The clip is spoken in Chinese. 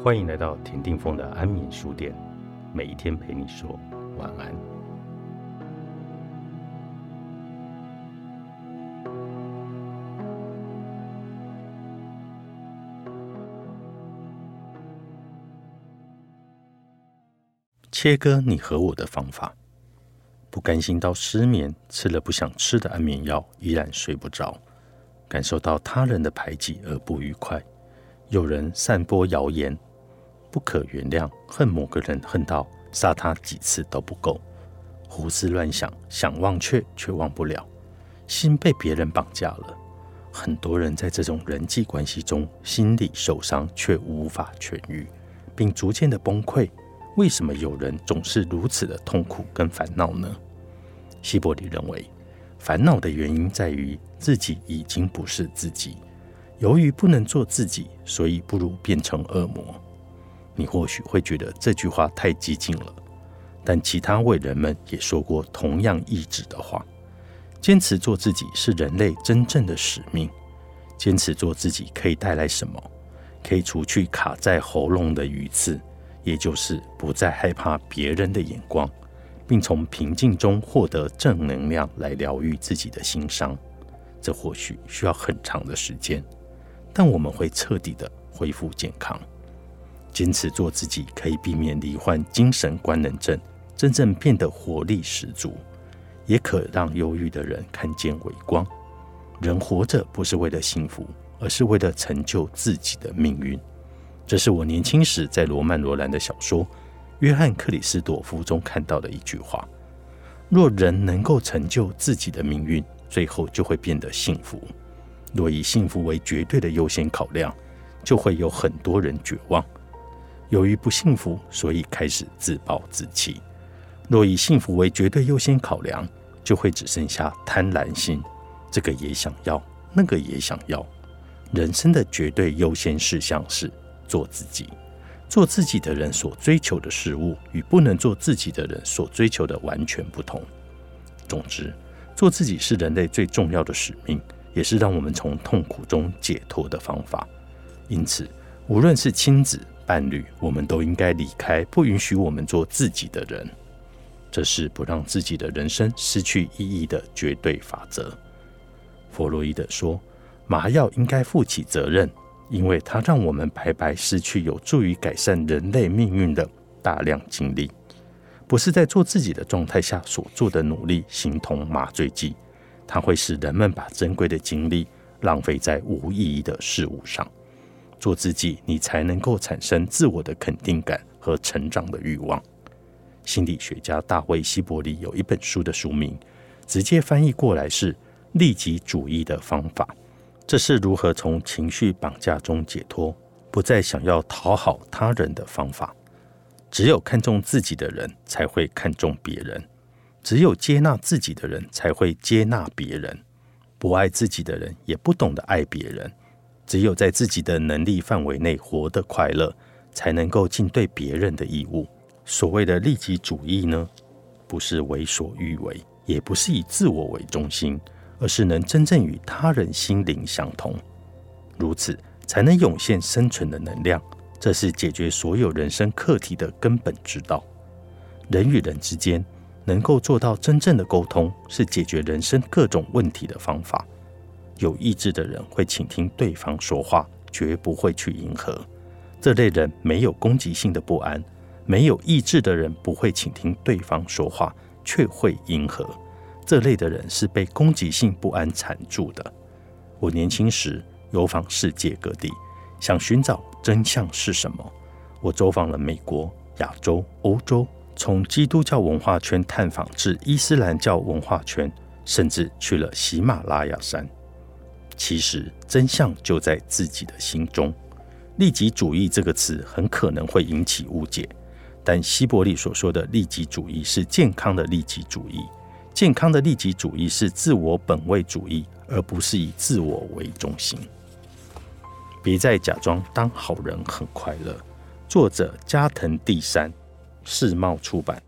欢迎来到田定峰的安眠书店，每一天陪你说晚安。切割你和我的方法，不甘心到失眠，吃了不想吃的安眠药，依然睡不着，感受到他人的排挤而不愉快，有人散播谣言。不可原谅，恨某个人恨到杀他几次都不够，胡思乱想，想忘却却忘不了，心被别人绑架了。很多人在这种人际关系中，心理受伤却无法痊愈，并逐渐的崩溃。为什么有人总是如此的痛苦跟烦恼呢？希伯里认为，烦恼的原因在于自己已经不是自己，由于不能做自己，所以不如变成恶魔。你或许会觉得这句话太激进了，但其他伟人们也说过同样意志的话：坚持做自己是人类真正的使命。坚持做自己可以带来什么？可以除去卡在喉咙的鱼刺，也就是不再害怕别人的眼光，并从平静中获得正能量来疗愈自己的心伤。这或许需要很长的时间，但我们会彻底的恢复健康。坚持做自己，可以避免罹患精神官能症，真正变得活力十足，也可让忧郁的人看见微光。人活着不是为了幸福，而是为了成就自己的命运。这是我年轻时在罗曼·罗兰的小说《约翰·克里斯朵夫》中看到的一句话：若人能够成就自己的命运，最后就会变得幸福。若以幸福为绝对的优先考量，就会有很多人绝望。由于不幸福，所以开始自暴自弃。若以幸福为绝对优先考量，就会只剩下贪婪心，这个也想要，那个也想要。人生的绝对优先事项是做自己。做自己的人所追求的事物，与不能做自己的人所追求的完全不同。总之，做自己是人类最重要的使命，也是让我们从痛苦中解脱的方法。因此，无论是亲子，伴侣，我们都应该离开不允许我们做自己的人。这是不让自己的人生失去意义的绝对法则。弗洛伊德说，麻药应该负起责任，因为它让我们白白失去有助于改善人类命运的大量精力。不是在做自己的状态下所做的努力，形同麻醉剂，它会使人们把珍贵的精力浪费在无意义的事物上。做自己，你才能够产生自我的肯定感和成长的欲望。心理学家大卫·希伯里有一本书的书名，直接翻译过来是“利己主义的方法”。这是如何从情绪绑架中解脱，不再想要讨好他人的方法。只有看重自己的人，才会看重别人；只有接纳自己的人，才会接纳别人。不爱自己的人，也不懂得爱别人。只有在自己的能力范围内活得快乐，才能够尽对别人的义务。所谓的利己主义呢，不是为所欲为，也不是以自我为中心，而是能真正与他人心灵相通，如此才能涌现生存的能量。这是解决所有人生课题的根本之道。人与人之间能够做到真正的沟通，是解决人生各种问题的方法。有意志的人会倾听对方说话，绝不会去迎合。这类人没有攻击性的不安。没有意志的人不会倾听对方说话，却会迎合。这类的人是被攻击性不安缠住的。我年轻时游访世界各地，想寻找真相是什么。我走访了美国、亚洲、欧洲，从基督教文化圈探访至伊斯兰教文化圈，甚至去了喜马拉雅山。其实真相就在自己的心中。利己主义这个词很可能会引起误解，但希伯利所说的利己主义是健康的利己主义。健康的利己主义是自我本位主义，而不是以自我为中心。别再假装当好人很快乐。作者加藤第三，世贸出版。